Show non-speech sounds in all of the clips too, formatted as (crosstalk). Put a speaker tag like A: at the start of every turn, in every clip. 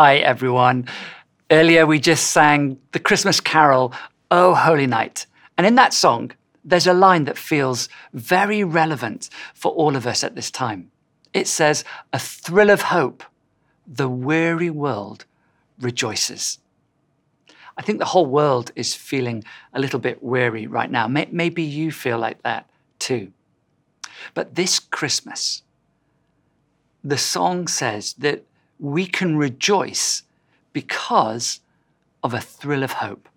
A: Hi, everyone. Earlier, we just sang the Christmas carol, Oh Holy Night. And in that song, there's a line that feels very relevant for all of us at this time. It says, A thrill of hope, the weary world rejoices. I think the whole world is feeling a little bit weary right now. Maybe you feel like that too. But this Christmas, the song says that we can rejoice because of a thrill of hope.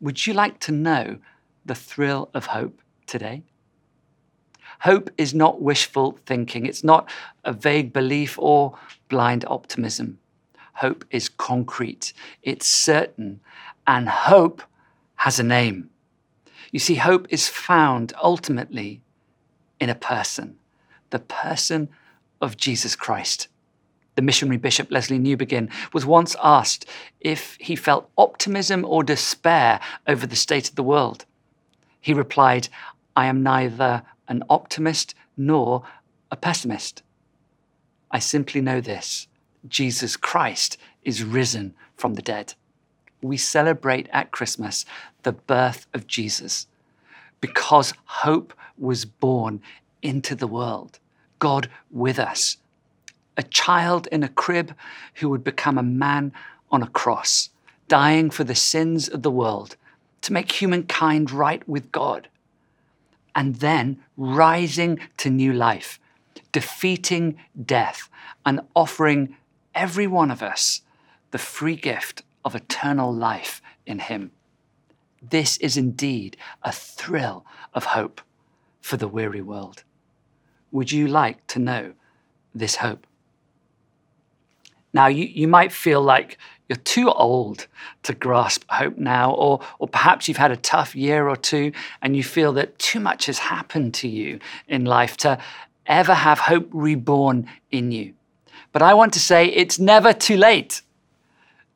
A: Would you like to know the thrill of hope today? Hope is not wishful thinking, it's not a vague belief or blind optimism. Hope is concrete, it's certain, and hope has a name. You see, hope is found ultimately in a person, the person of Jesus Christ. The missionary bishop Lesslie Newbigin, was once asked if he felt optimism or despair over the state of the world. He replied, I am neither an optimist nor a pessimist. I simply know this Jesus Christ is risen from the dead. We celebrate at Christmas the birth of Jesus because hope was born into the world. God with us. A child in a crib who would become a man on a cross, dying for the sins of the world to make humankind right with God. And then rising to new life, defeating death, and offering every one of us the free gift of eternal life in Him. This is indeed a thrill of hope for the weary world. Would you like to know this hope? Now, you, you might feel like you're too old to grasp hope now, or, or perhaps you've had a tough year or two and you feel that too much has happened to you in life to ever have hope reborn in you. But I want to say it's never too late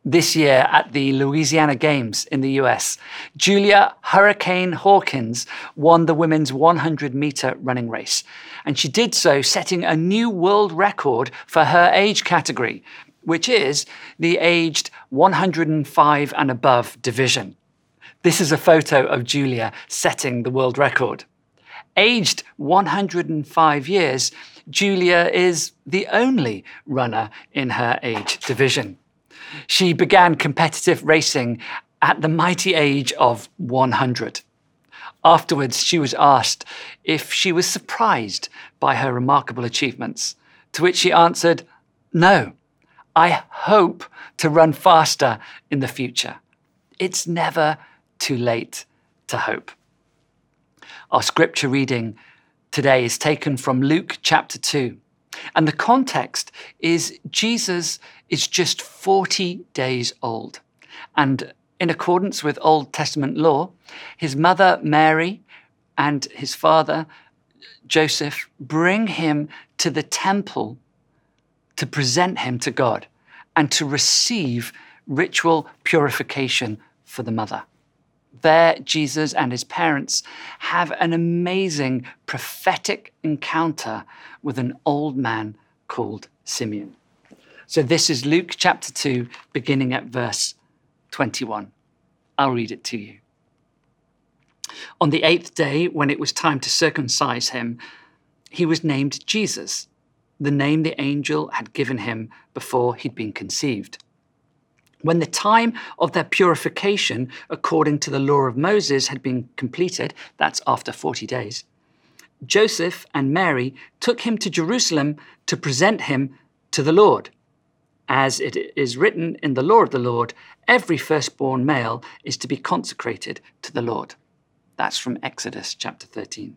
A: this year at the Louisiana Games in the US. Julia Hurricane Hawkins won the women's 100 meter running race. And she did so setting a new world record for her age category, which is the aged 105 and above division. This is a photo of Julia setting the world record. Aged 105 years, Julia is the only runner in her age division. She began competitive racing at the mighty age of 100. Afterwards, she was asked if she was surprised by her remarkable achievements, to which she answered, No, I hope to run faster in the future. It's never too late to hope. Our scripture reading today is taken from Luke chapter 2. And the context is Jesus is just 40 days old. And in accordance with Old Testament law, his mother Mary and his father Joseph bring him to the temple to present him to God and to receive ritual purification for the mother. There, Jesus and his parents have an amazing prophetic encounter with an old man called Simeon. So, this is Luke chapter 2, beginning at verse 21. I'll read it to you. On the eighth day, when it was time to circumcise him, he was named Jesus, the name the angel had given him before he'd been conceived. When the time of their purification, according to the law of Moses, had been completed, that's after 40 days, Joseph and Mary took him to Jerusalem to present him to the Lord. As it is written in the law of the Lord, every firstborn male is to be consecrated to the Lord. That's from Exodus chapter 13.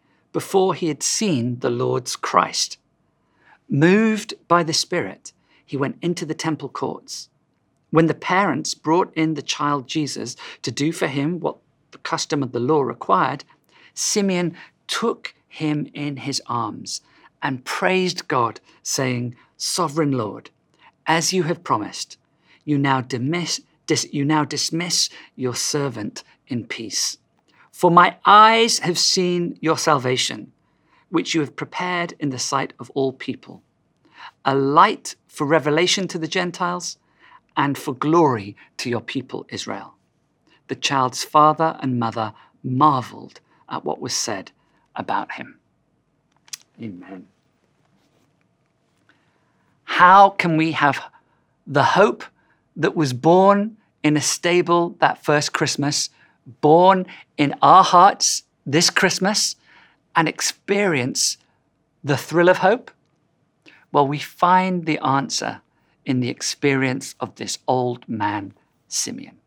A: before he had seen the Lord's Christ. Moved by the Spirit, he went into the temple courts. When the parents brought in the child Jesus to do for him what the custom of the law required, Simeon took him in his arms and praised God, saying, Sovereign Lord, as you have promised, you now dismiss, dis, you now dismiss your servant in peace. For my eyes have seen your salvation, which you have prepared in the sight of all people, a light for revelation to the Gentiles and for glory to your people Israel. The child's father and mother marveled at what was said about him. Amen. How can we have the hope that was born in a stable that first Christmas, born in our hearts this Christmas, and experience the thrill of hope? Well, we find the answer in the experience of this old man, Simeon.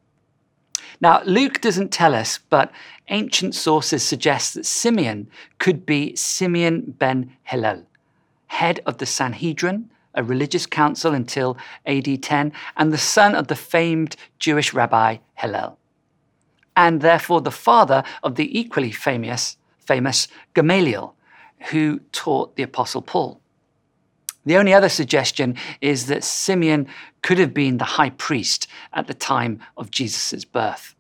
A: Now, Luke doesn't tell us, but ancient sources suggest that Simeon could be Simeon ben Hillel, head of the Sanhedrin, a religious council until AD 10, and the son of the famed Jewish rabbi Hillel, and therefore the father of the equally famous, famous Gamaliel, who taught the Apostle Paul. The only other suggestion is that Simeon could have been the high priest at the time of Jesus' birth.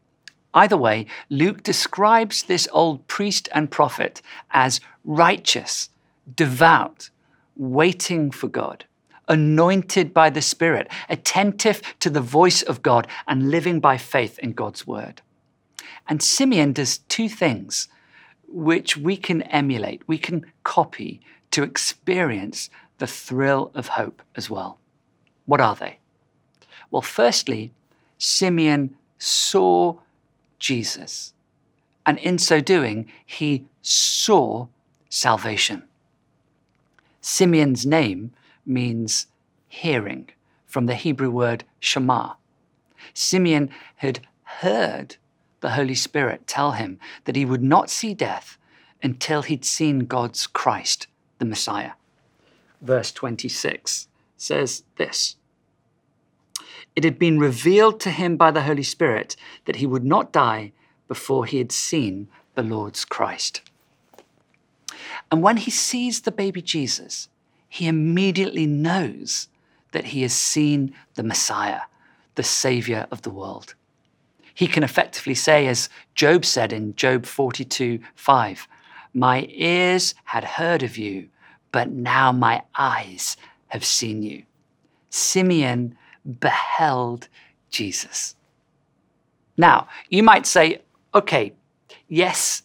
A: Either way, Luke describes this old priest and prophet as righteous, devout, waiting for God, anointed by the Spirit, attentive to the voice of God, and living by faith in God's word. And Simeon does two things which we can emulate, we can copy to experience the thrill of hope as well. What are they? Well, firstly, Simeon saw Jesus, and in so doing, he saw salvation. Simeon's name means hearing from the Hebrew word Shema. Simeon had heard the Holy Spirit tell him that he would not see death until he'd seen God's Christ, the Messiah verse 26, says this It had been revealed to him by the Holy Spirit that he would not die before he had seen the Lord's Christ. And when he sees the baby Jesus, he immediately knows that he has seen the Messiah, the Savior of the world. He can effectively say, as Job said in Job 42 5, My ears had heard of you, but now my eyes have seen you. Simeon beheld Jesus. Now, you might say, okay, yes,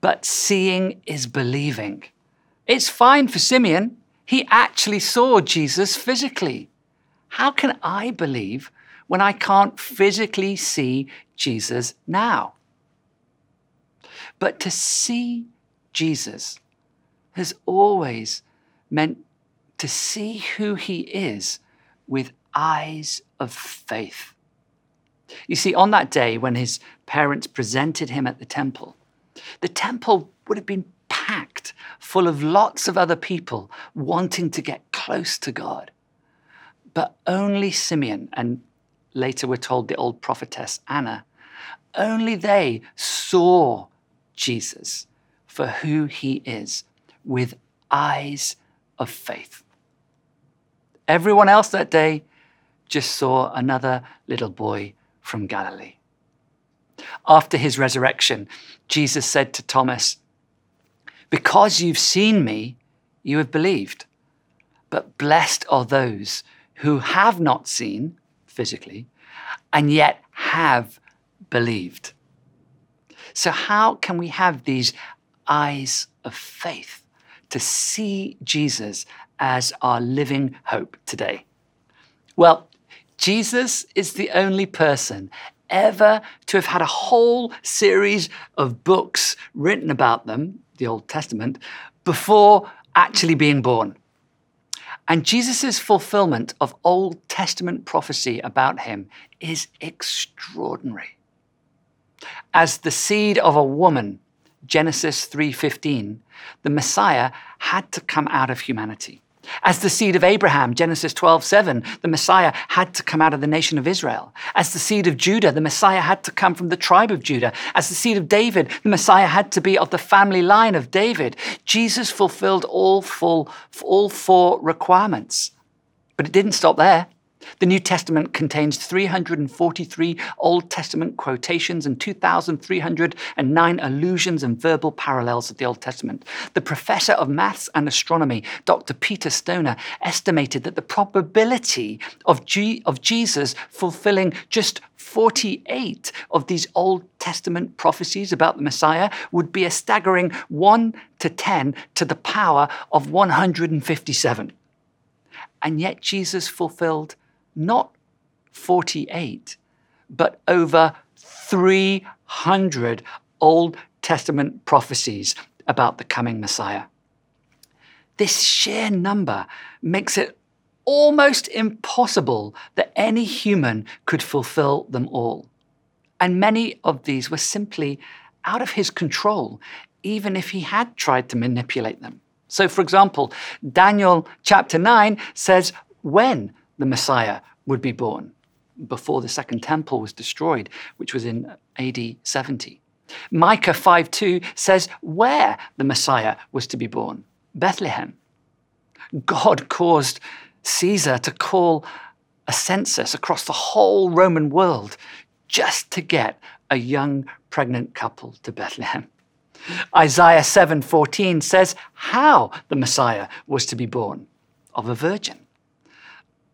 A: but seeing is believing. It's fine for Simeon. He actually saw Jesus physically. How can I believe when I can't physically see Jesus now? But to see Jesus has always meant to see who he is with eyes of faith. You see, on that day when his parents presented him at the temple, the temple would have been packed full of lots of other people wanting to get close to God. But only Simeon, and later we're told the old prophetess Anna, only they saw Jesus for who he is with eyes of faith. Everyone else that day just saw another little boy from Galilee. After his resurrection, Jesus said to Thomas, Because you've seen me, you have believed. But blessed are those who have not seen physically and yet have believed. So, how can we have these eyes of faith? to see Jesus as our living hope today? Well, Jesus is the only person ever to have had a whole series of books written about them, the Old Testament, before actually being born. And Jesus' fulfillment of Old Testament prophecy about him is extraordinary. As the seed of a woman Genesis 3:15, the Messiah had to come out of humanity. As the seed of Abraham, Genesis 12, 7, the Messiah had to come out of the nation of Israel. As the seed of Judah, the Messiah had to come from the tribe of Judah. As the seed of David, the Messiah had to be of the family line of David. Jesus fulfilled all, full, all four requirements. But it didn't stop there. The New Testament contains 343 Old Testament quotations and 2,309 allusions and verbal parallels of the Old Testament. The professor of maths and astronomy, Dr. Peter Stoner, estimated that the probability of, G- of Jesus fulfilling just 48 of these Old Testament prophecies about the Messiah would be a staggering 1 to 10 to the power of 157. And yet Jesus fulfilled not 48, but over 300 Old Testament prophecies about the coming Messiah. This sheer number makes it almost impossible that any human could fulfill them all. And many of these were simply out of his control, even if he had tried to manipulate them. So, for example, Daniel chapter 9 says when the Messiah would be born before the second temple was destroyed, which was in AD 70. Micah 5:2 says where the Messiah was to be born, Bethlehem. God caused Caesar to call a census across the whole Roman world just to get a young pregnant couple to Bethlehem. Isaiah 7:14 says how the Messiah was to be born of a virgin.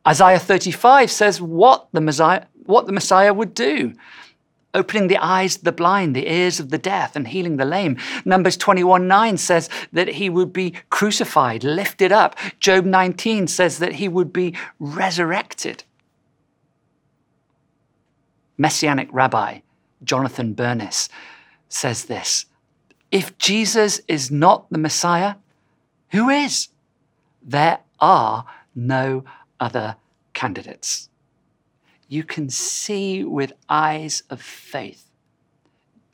A: Isaiah 35 says what the Messiah, what the Messiah would do opening the eyes of the blind, the ears of the deaf, and healing the lame. Numbers 21 9 says that he would be crucified, lifted up. Job 19 says that he would be resurrected. Messianic rabbi Jonathan Bernis says this If Jesus is not the Messiah, who is? There are no other candidates. You can see with eyes of faith,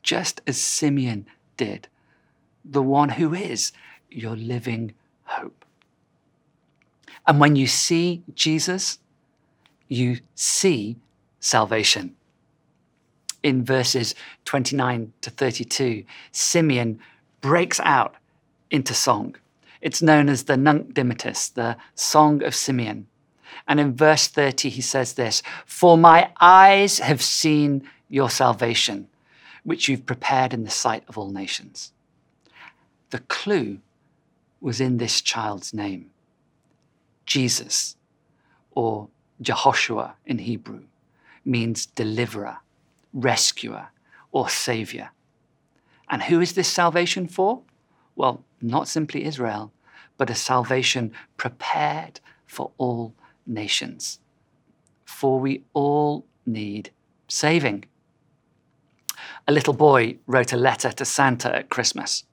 A: just as Simeon did, the one who is your living hope. And when you see Jesus, you see salvation. In verses 29 to 32, Simeon breaks out into song. It's known as the Nunc Dimittis, the Song of Simeon. And in verse 30, he says this For my eyes have seen your salvation, which you've prepared in the sight of all nations. The clue was in this child's name Jesus, or Jehoshua in Hebrew, means deliverer, rescuer, or savior. And who is this salvation for? Well, not simply Israel, but a salvation prepared for all nations. For we all need saving. A little boy wrote a letter to Santa at Christmas.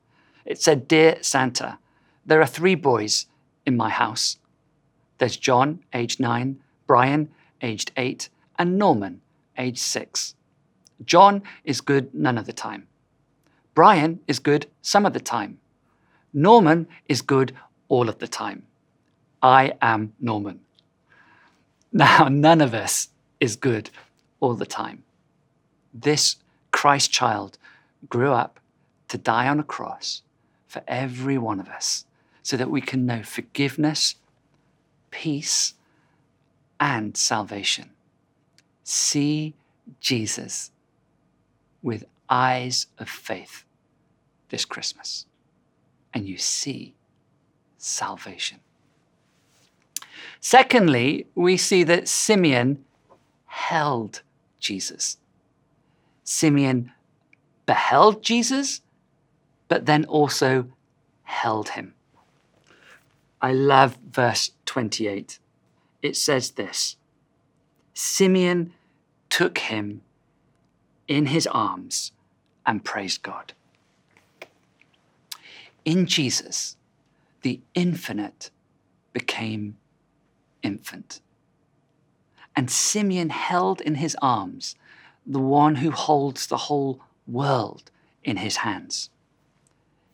A: It said, Dear Santa, there are three boys in my house. There's John, aged nine, Brian, aged eight, and Norman, aged six. John is good none of the time. Brian is good some of the time. Norman is good all of the time. I am Norman. Now, (laughs) none of us is good all the time. This Christ child grew up to die on a cross for every one of us so that we can know forgiveness, peace, and salvation. See Jesus with eyes of faith this Christmas, and you see salvation. Secondly, we see that Simeon held Jesus. Simeon beheld Jesus, but then also held him. I love verse 28. It says this Simeon took him in his arms and praised God. In Jesus, the infinite became infant. And Simeon held in his arms the one who holds the whole world in his hands.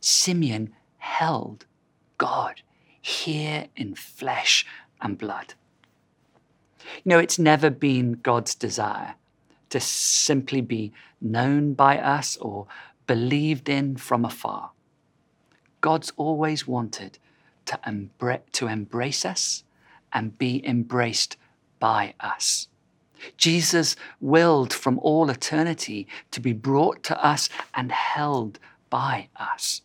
A: Simeon held God here in flesh and blood. You know, it's never been God's desire to simply be known by us or believed in from afar. God's always wanted to, to embrace us and be embraced by us. Jesus willed from all eternity to be brought to us and held by us.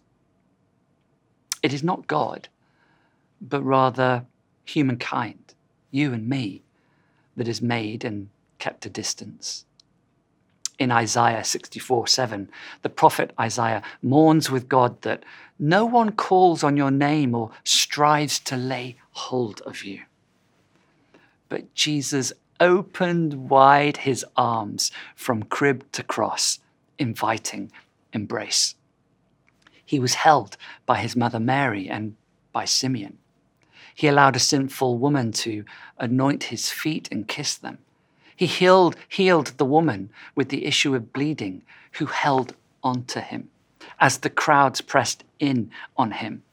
A: It is not God, but rather humankind, you and me, that is made and kept a distance. In Isaiah 64 7, the prophet Isaiah mourns with God that no one calls on your name or strives to lay hold of you. But Jesus opened wide his arms from crib to cross, inviting embrace. He was held by his mother Mary and by Simeon. He allowed a sinful woman to anoint his feet and kiss them. He healed, healed the woman with the issue of bleeding who held on to him as the crowds pressed in on him.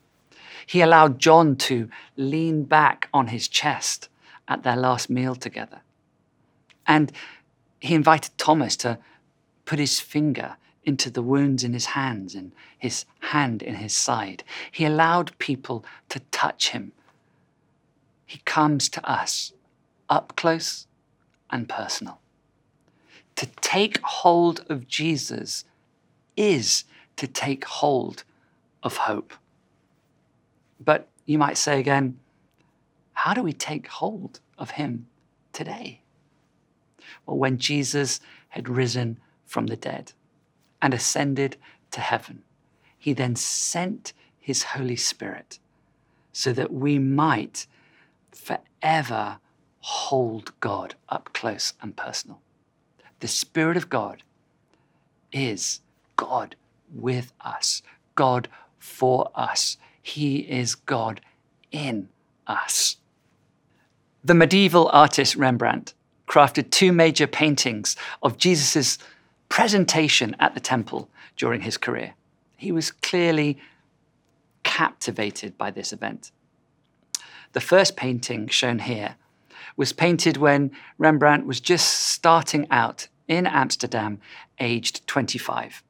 A: He allowed John to lean back on his chest at their last meal together. And he invited Thomas to put his finger into the wounds in his hands and his hand in his side. He allowed people to touch him. He comes to us up close and personal. To take hold of Jesus is to take hold of hope. But you might say again, how do we take hold of him today? Well, when Jesus had risen from the dead and ascended to heaven, he then sent his Holy Spirit so that we might forever hold God up close and personal. The Spirit of God is God with us, God for us. He is God in us. The medieval artist Rembrandt crafted two major paintings of Jesus' presentation at the temple during his career. He was clearly captivated by this event. The first painting shown here was painted when Rembrandt was just starting out in Amsterdam, aged 25.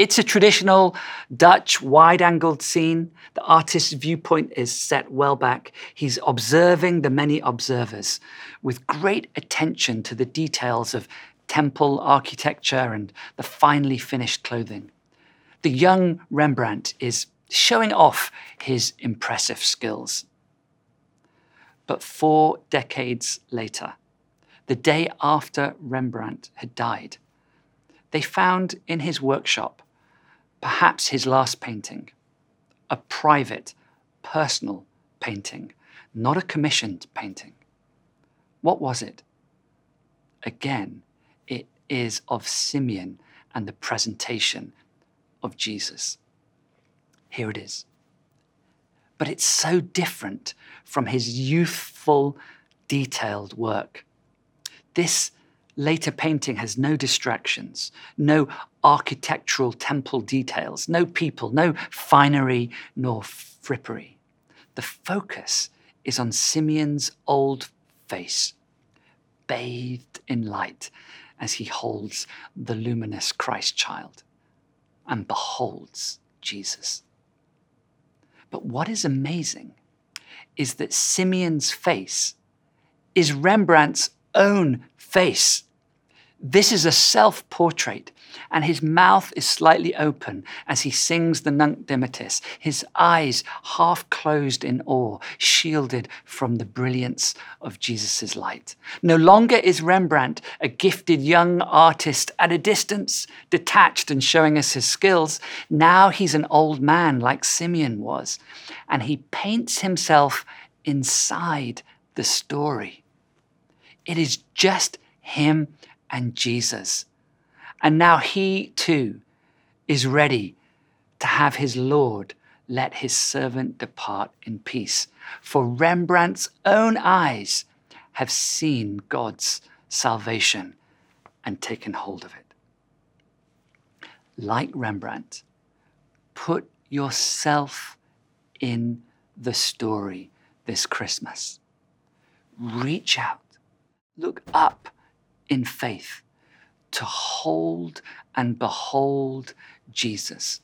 A: It's a traditional Dutch wide angled scene. The artist's viewpoint is set well back. He's observing the many observers with great attention to the details of temple architecture and the finely finished clothing. The young Rembrandt is showing off his impressive skills. But four decades later, the day after Rembrandt had died, they found in his workshop perhaps his last painting, a private, personal painting, not a commissioned painting. What was it? Again, it is of Simeon and the presentation of Jesus. Here it is. But it's so different from his youthful, detailed work. This later painting has no distractions, no architectural temple details, no people, no finery nor frippery. The focus is on Simeon's old face, bathed in light as he holds the luminous Christ child and beholds Jesus. But what is amazing is that Simeon's face is Rembrandt's own face. This is a self portrait, and his mouth is slightly open as he sings the Nunc Dimittis, his eyes half closed in awe, shielded from the brilliance of Jesus' light. No longer is Rembrandt a gifted young artist at a distance, detached and showing us his skills. Now he's an old man like Simeon was, and he paints himself inside the story. It is just him and Jesus. And now he too is ready to have his Lord let his servant depart in peace. For Rembrandt's own eyes have seen God's salvation and taken hold of it. Like Rembrandt, put yourself in the story this Christmas. Reach out, look up in faith to hold and behold Jesus.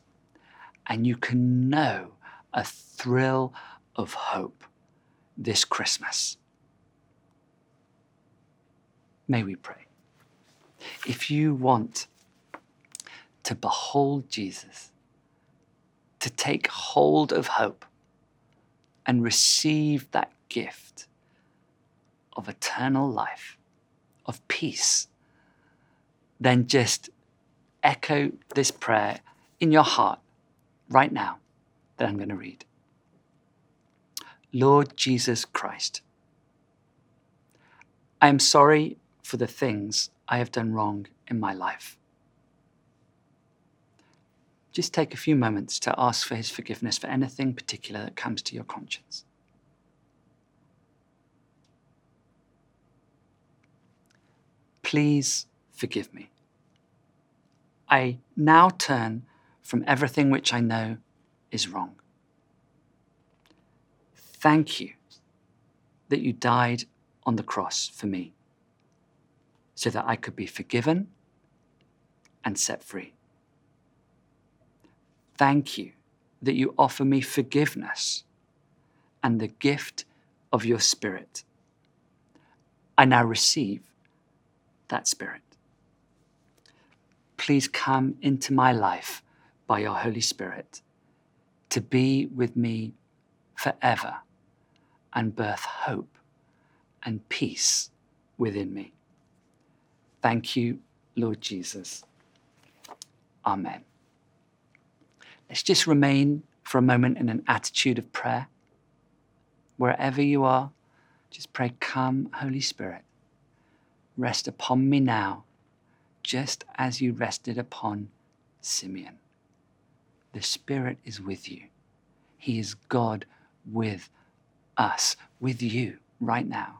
A: And you can know a thrill of hope this Christmas. May we pray. If you want to behold Jesus, to take hold of hope and receive that gift of eternal life, of peace, then just echo this prayer in your heart right now that I'm going to read. Lord Jesus Christ, I am sorry for the things I have done wrong in my life. Just take a few moments to ask for his forgiveness for anything particular that comes to your conscience. Please forgive me. I now turn from everything which I know is wrong. Thank you that you died on the cross for me so that I could be forgiven and set free. Thank you that you offer me forgiveness and the gift of your Spirit. I now receive that Spirit. Please come into my life by your Holy Spirit to be with me forever and birth hope and peace within me. Thank you, Lord Jesus. Amen. Let's just remain for a moment in an attitude of prayer. Wherever you are, just pray, Come, Holy Spirit, rest upon me now, just as you rested upon Simeon. The Spirit is with you. He is God with us, with you right now.